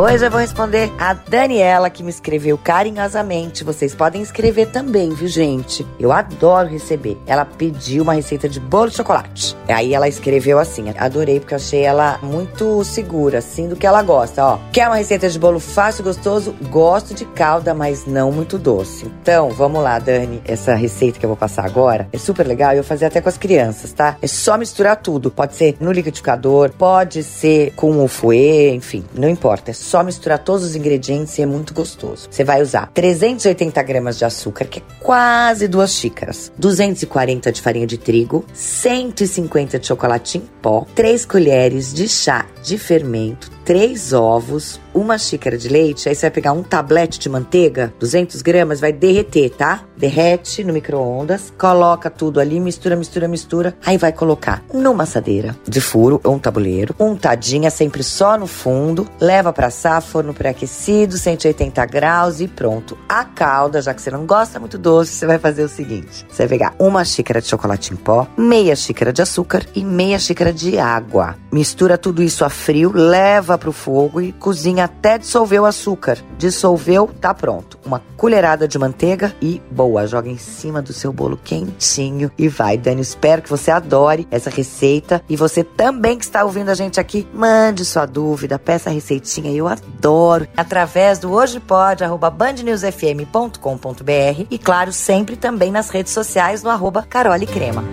Hoje eu vou responder a Daniela que me escreveu carinhosamente. Vocês podem escrever também, viu, gente? Eu adoro receber. Ela pediu uma receita de bolo de chocolate. Aí ela escreveu assim: adorei porque eu achei ela muito segura, assim, do que ela gosta. Ó, quer uma receita de bolo fácil e gostoso? Gosto de calda, mas não muito doce. Então, vamos lá, Dani. Essa receita que eu vou passar agora é super legal e eu fazer até com as crianças, tá? É só misturar tudo. Pode ser no liquidificador, pode ser com o fouet, enfim, não importa. É só misturar todos os ingredientes e é muito gostoso. Você vai usar 380 gramas de açúcar, que é quase duas xícaras, 240 de farinha de trigo, 150 de chocolate em pó, 3 colheres de chá de fermento, 3 ovos, uma xícara de leite, aí você vai pegar um tablete de manteiga, 200 gramas, vai derreter, tá? Derrete no micro-ondas, coloca tudo ali, mistura, mistura, mistura. Aí vai colocar numa assadeira de furo ou um tabuleiro, untadinha sempre só no fundo, leva para assar, forno pré-aquecido, 180 graus e pronto. A calda, já que você não gosta muito doce, você vai fazer o seguinte: você vai pegar uma xícara de chocolate em pó, meia xícara de açúcar e meia xícara de água. Mistura tudo isso a frio, leva pro fogo e cozinha até dissolver o açúcar. Dissolveu, tá pronto. Uma colherada de manteiga e boa, joga em cima do seu bolo quentinho e vai, Dani. Espero que você adore essa receita e você também que está ouvindo a gente aqui, mande sua dúvida, peça a receitinha, eu adoro. Através do hojepod@bandnewsfm.com.br e claro, sempre também nas redes sociais no arroba Carole Crema.